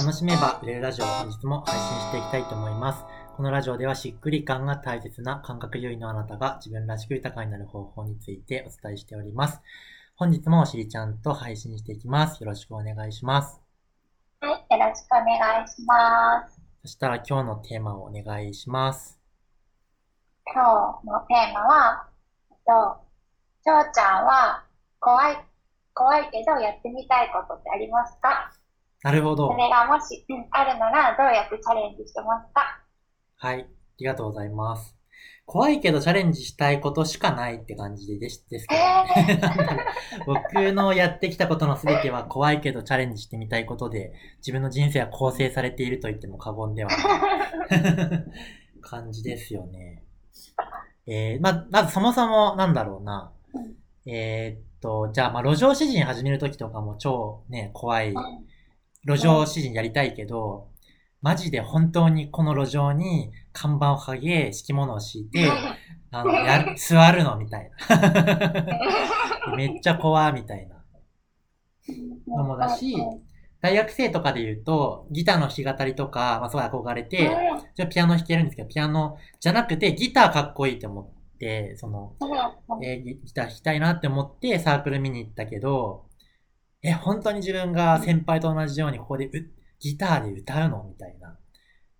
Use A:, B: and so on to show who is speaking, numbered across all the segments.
A: 楽しめば売れるラジオ本日も配信していきたいと思います。このラジオではしっくり感が大切な感覚優位のあなたが自分らしく豊かになる方法についてお伝えしております。本日もおしりちゃんと配信していきます。よろしくお願いします。
B: はい、よろしくお願いします。
A: そしたら今日のテーマをお願いします。
B: 今日のテーマは、えっと、ちょうちゃんは怖い、怖いけどやってみたいことってありますか？
A: なるほど
B: そ。れがもし、うん、あるならどうやってチャレンジしてますか？
A: はい。ありがとうございます。怖いけどチャレンジしたいことしかないって感じでですですけど、ね、なんだろう僕のやってきたことのすべては怖いけどチャレンジしてみたいことで、自分の人生は構成されていると言っても過言ではない 感じですよね。えー、ま、まずそもそもなんだろうな。えー、っと、じゃあ、まあ、路上詩人始めるときとかも超ね、怖い。路上詩人やりたいけど、マジで本当にこの路上に看板をはげ、敷物を敷いて、あの、やる、座るのみたいな。めっちゃ怖みたいな。のもだし、大学生とかで言うと、ギターの弾き語りとか、まあ、すごい憧れて、じゃピアノ弾けるんですけど、ピアノじゃなくてギターかっこいいって思って、その、えーギギター弾きたいなって思ってサークル見に行ったけど、え、本当に自分が先輩と同じようにここでうギターで歌うの？みたいな。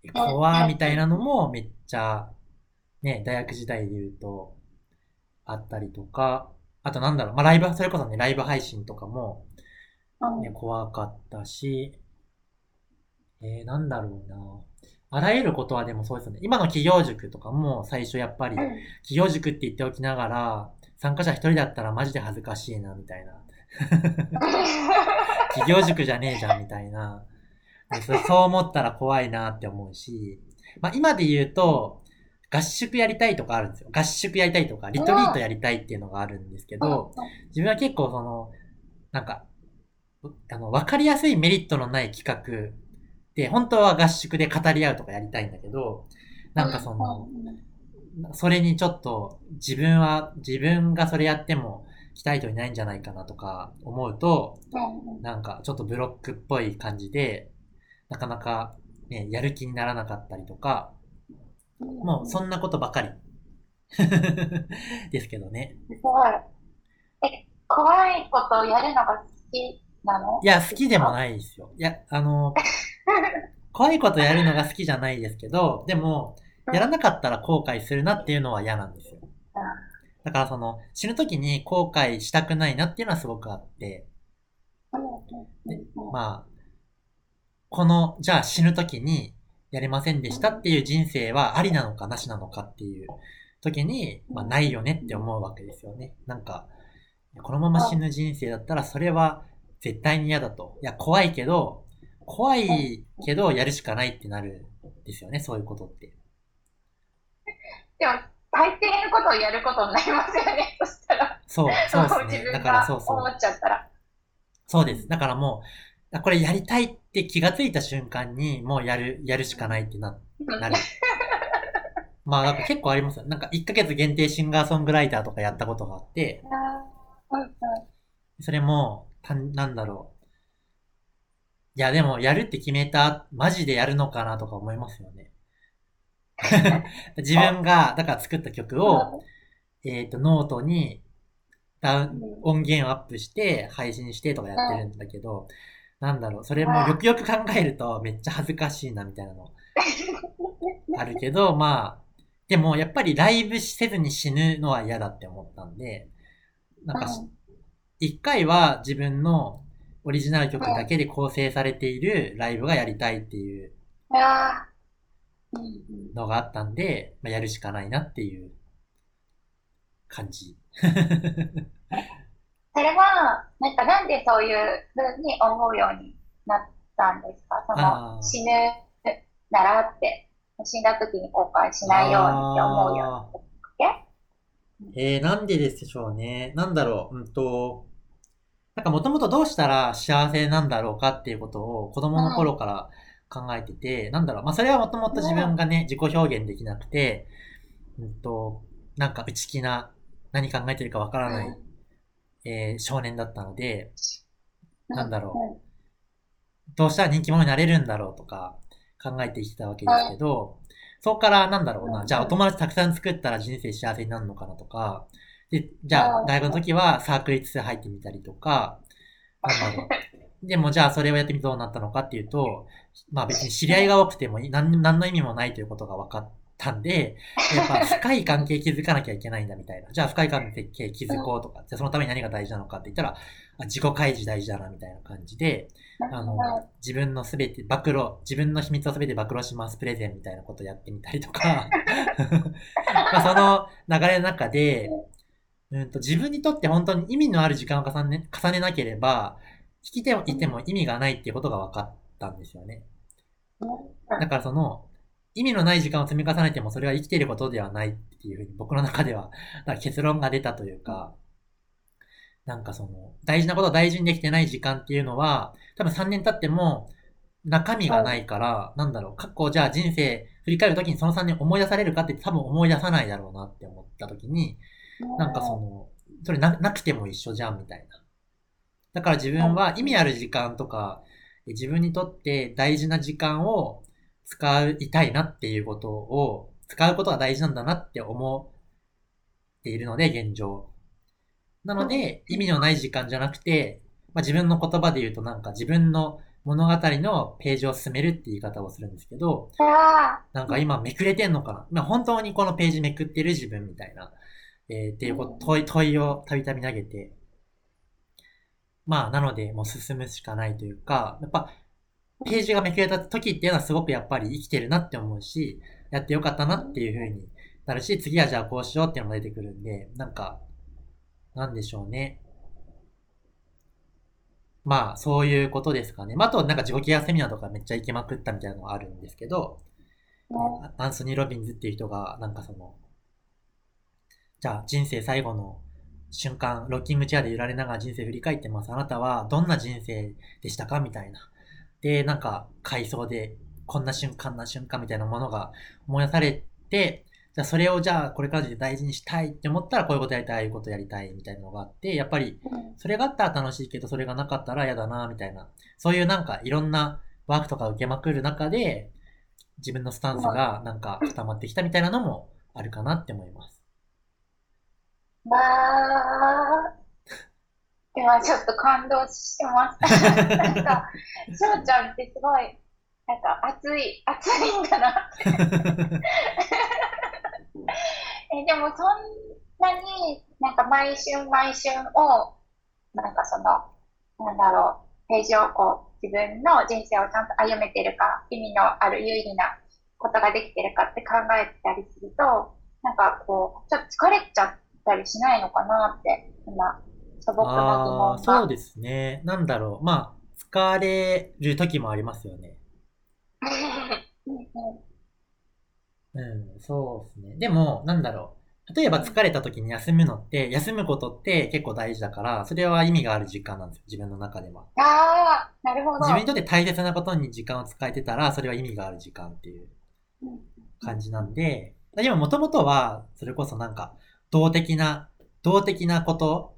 A: え怖ーみたいなのもめっちゃ、ね、大学時代で言うと、あったりとか、あとなんだろう、まあ、ライブ、それこそね、ライブ配信とかも、ね、怖かったし、えー、なんだろうな。あらゆることはでもそうですよね。今の企業塾とかも最初やっぱり、企業塾って言っておきながら、参加者一人だったらマジで恥ずかしいな、みたいな。企業塾じゃねえじゃん、みたいな。そう思ったら怖いなって思うし、まあ今で言うと、合宿やりたいとかあるんですよ。合宿やりたいとか、リトリートやりたいっていうのがあるんですけど、自分は結構その、なんか、あの、わかりやすいメリットのない企画で、本当は合宿で語り合うとかやりたいんだけど、なんかその、それにちょっと自分は、自分がそれやっても来たい人いないんじゃないかなとか思うと、なんかちょっとブロックっぽい感じで、なかなかね、やる気にならなかったりとか、もうそんなことばかり。ですけどね。
B: すごい。え、怖いことをやるのが好きなの？
A: いや、好きでもないですよ。いや、あの、怖いことやるのが好きじゃないですけど、でも、やらなかったら後悔するなっていうのは嫌なんですよ。だからその、死ぬ時に後悔したくないなっていうのはすごくあって、でまあ、この、じゃあ死ぬ時にやれませんでしたっていう人生はありなのかなしなのかっていう時に、まあないよねって思うわけですよね。なんか、このまま死ぬ人生だったらそれは絶対に嫌だと。いや、怖いけど、怖いけどやるしかないってなるんですよね、そういうことって。
B: でも、大抵のことをやることになりますよね、そしたら。
A: そう、そうですね。だから
B: が
A: そうそう
B: 思。っちゃったら。
A: そうです。だからもう、あこれやりたいって気がついた瞬間に、もうやる、やるしかないってな、なる。まあ、なんか結構ありますよ。なんか1ヶ月限定シンガーソングライターとかやったことがあって、それも、たなんだろう。いや、でも、やるって決めた、マジでやるのかなとか思いますよね。自分が、だから作った曲を、えっ、と、ノートに、ダウン、音源をアップして、配信してとかやってるんだけど、なんだろう、それもよくよく考えると、めっちゃ恥ずかしいな、みたいなの、あるけど、まあ、でも、やっぱりライブせずに死ぬのは嫌だって思ったんで、なんかし、一回は自分のオリジナル曲だけで構成されているライブがやりたいっていうのがあったんで、まあ、やるしかないなっていう感じ。
B: それは、なんかなんでそういうふうに思うようになったんですか？その死ぬならって、死んだ時に後悔しないようにって思うように
A: えー、なんででしょうね。なんだろう、うんと、なんかもともとどうしたら幸せなんだろうかっていうことを子供の頃から考えてて、なんだろう、まあそれはもともと自分がね、自己表現できなくて、うんと、なんか内気な、何考えてるかわからない、えー少年だったので、
B: け
A: なんだろどうしたら人気者になれるんだろうとか考えてきたわけですけど、そこからなんだろうな、じゃあお友達たくさん作ったら人生幸せになるのかなとか、で、じゃあ大学の時はサークル室入ってみたりとか、なんだろう。でもじゃあそれをやってみてどうなったのかっていうと、まあ別に知り合いが多くても何何の意味もないということが分かったんで、やっぱ深い関係築かなきゃいけないんだみたいな。じゃあ深い関係築こうとか、じゃあそのために何が大事なのかって言ったら、自己開示大事だなみたいな感じで、あの、自分のすべて、暴露、自分の秘密をすべて暴露しますプレゼンみたいなことやってみたりとか、まあその流れの中で、うんと、自分にとって本当に意味のある時間を重ね、重ねなければ、き手をいても意味がないっていうことが分かったんですよね。だからその、意味のない時間を積み重ねてもそれは生きていることではないっていうふうに僕の中では、結論が出たというか、なんかその、大事なことを大事にできてない時間っていうのは、多分3年経っても中身がないから、なんだろう、過去じゃあ人生振り返るときにその3年思い出されるかって多分思い出さないだろうなって思ったときに、なんかその、それななくても一緒じゃんみたいな。だから自分は意味ある時間とか、自分にとって大事な時間を使いたいなっていうことを、使うことが大事なんだなって思っているので、現状。なので、意味のない時間じゃなくて、まあ、自分の言葉で言うとなんか自分の物語のページを進めるって言い方をするんですけど、なんか今めくれてんのかな、まあ、本当にこのページめくってる自分みたいな。えー、っていう問い、問いをたびたび投げて、まあ、なので、もう進むしかないというか、やっぱ、ページがめくれた時っていうのはすごくやっぱり生きてるなって思うし、やってよかったなっていう風になるし、次はじゃあこうしようっていうのも出てくるんで、なんか、なんでしょうね。まあ、そういうことですかね。まあ、あと、なんか自己ケアセミナーとかめっちゃ行きまくったみたいなのがあるんですけど、アンソニー・ロビンズっていう人が、なんかその、じゃあ人生最後の瞬間、ロッキングチェアで揺られながら人生振り返ってます。あなたはどんな人生でしたか？みたいな。で、なんか、回想で、こんな瞬間な瞬間みたいなものが思い出されて、じゃあそれをじゃあこれからで大事にしたいって思ったらこういうことやりたい、いうことやりたいみたいなのがあって、やっぱり、それがあったら楽しいけど、それがなかったら嫌だな、みたいな。そういうなんかいろんなワークとか受けまくる中で、自分のスタンスがなんか固まってきたみたいなのもあるかなって思います。
B: まあ、今ちょっと感動してます。なんか、翔ちゃんってすごい、なんか熱い、熱いんだなって。えでもそんなになんか毎春毎春を、なんかその、なんだろう、ページをこう、自分の人生をちゃんと歩めてるか、意味のある有意義なことができてるかって考えたりすると、なんかこう、ちょっと疲れちゃって、たりしないのかなって、今、素朴な疑問が。
A: そうですね。なんだろう。まあ、疲れる時もありますよね。うん、そうですね。でも、なんだろう。例えば疲れた時に休むのって、休むことって結構大事だから、それは意味がある時間なんですよ。自分の中では。
B: ああ、なるほど。
A: 自分にとって大切なことに時間を使えてたら、それは意味がある時間っていう感じなんで、でももともとは、それこそなんか、動的な、動的なこと、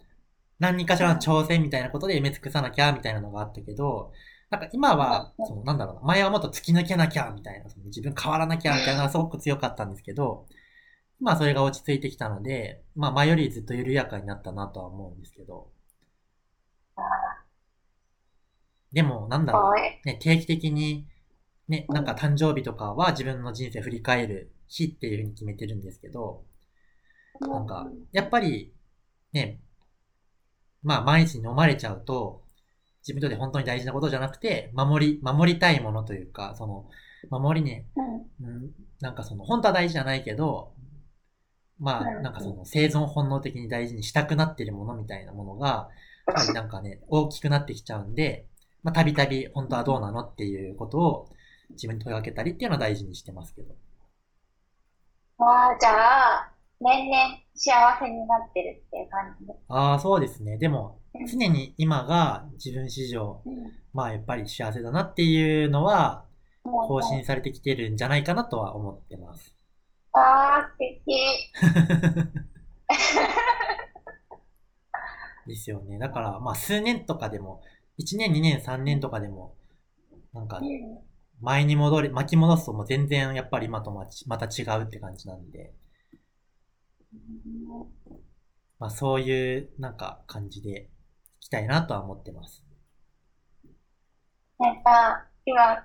A: 何かしらの挑戦みたいなことで埋め尽くさなきゃみたいなのがあったけど、なんか今は、そのなんだろうな、前はもっと突き抜けなきゃみたいな、その自分変わらなきゃみたいなのがすごく強かったんですけど、今それが落ち着いてきたので、まあ前よりずっと緩やかになったなとは思うんですけど。でも、なんだろう、ね、定期的に、ね、なんか誕生日とかは自分の人生振り返る日っていうふうに決めてるんですけど、なんか、やっぱり、ね、まあ毎日飲まれちゃうと、自分にとって本当に大事なことじゃなくて、守り、守りたいものというか、その、守りね、うん、なんかその、本当は大事じゃないけど、まあ、なんかその、生存本能的に大事にしたくなってるものみたいなものが、やっぱりなんかね、大きくなってきちゃうんで、まあ、たびたび本当はどうなのっていうことを自分に問いかけたりっていうのは大事にしてますけど。
B: ああ、じゃあ、年々幸せになってるっていう感じです。
A: ああ、そうですね。でも、常に今が自分史上、うん、まあやっぱり幸せだなっていうのは、更新されてきてるんじゃないかなとは思ってます。
B: ああ、素敵。
A: ですよね。だから、まあ数年とかでも、1年、2年、3年とかでも、なんか
B: う、ん。
A: 前に戻り、巻き戻すともう全然やっぱり今とままた違うって感じなんで、まあそういうなんか感じでいきたいなとは思ってます。
B: なんか、今、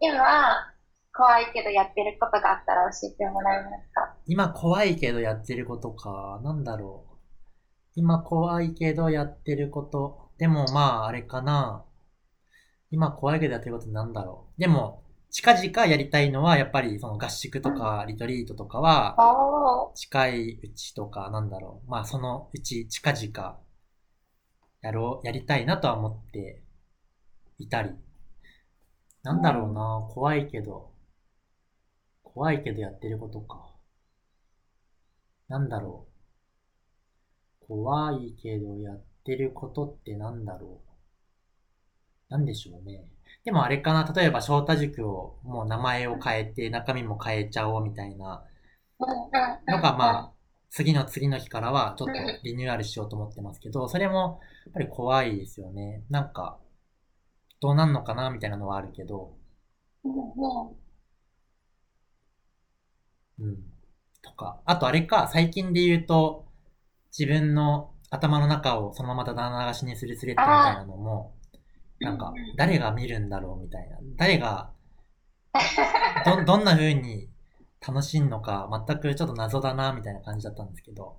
B: 今、怖いけどやってることがあったら教えてもらえますか？
A: 今怖いけどやってることか、なんだろう。今怖いけどやってること。でもまああれかな。今怖いけどやってることなんだろう。でも、近々やりたいのはやっぱりその合宿とかリトリートとかは。近いうちとかなんだろう。まあそのうち近々やろう、やりたいなとは思っていたり。なんだろうな、怖いけど。怖いけどやってることか。なんだろう。怖いけどやってることってなんだろう。なんでしょうね。でもあれかな、例えば翔太塾をもう名前を変えて中身も変えちゃおうみたいな
B: うんうんうん。
A: のがまあ、次の次の日からはちょっとリニューアルしようと思ってますけど、それもやっぱり怖いですよね。なんか、どうなんのかなみたいなのはあるけど。
B: うん。
A: とか、あとあれか、最近で言うと、自分の頭の中をそのままだだ流しにするスレッドみたいなのも、なんか、誰が見るんだろうみたいな。誰が、ど、どんな風に楽しんのか、全くちょっと謎だな、みたいな感じだったんですけど、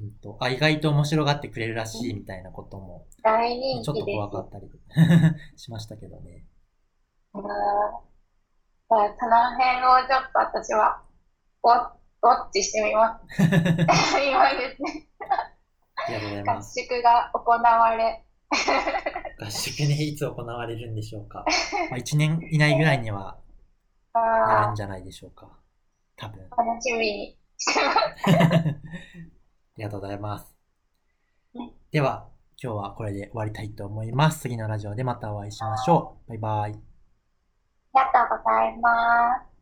A: うんと、あ、意外と面白がってくれるらしい、みたいなことも、ちょっと。怖かったり しましたけどね。
B: うんその辺をちょっと私はウォッチしてみます。今ですね、
A: ありがとうござい
B: 合
A: ます。
B: 宿が行われ、
A: 合宿ね、いつ行われるんでしょうか？まあ、1年以内ぐらいにはやる
B: あ
A: んじゃないでしょうか。多分。
B: ー楽しみにしてます。
A: ありがとうございます
B: ね。
A: では、今日はこれで終わりたいと思います。次のラジオでまたお会いしましょう。バイバイ。
B: ありがとうございます。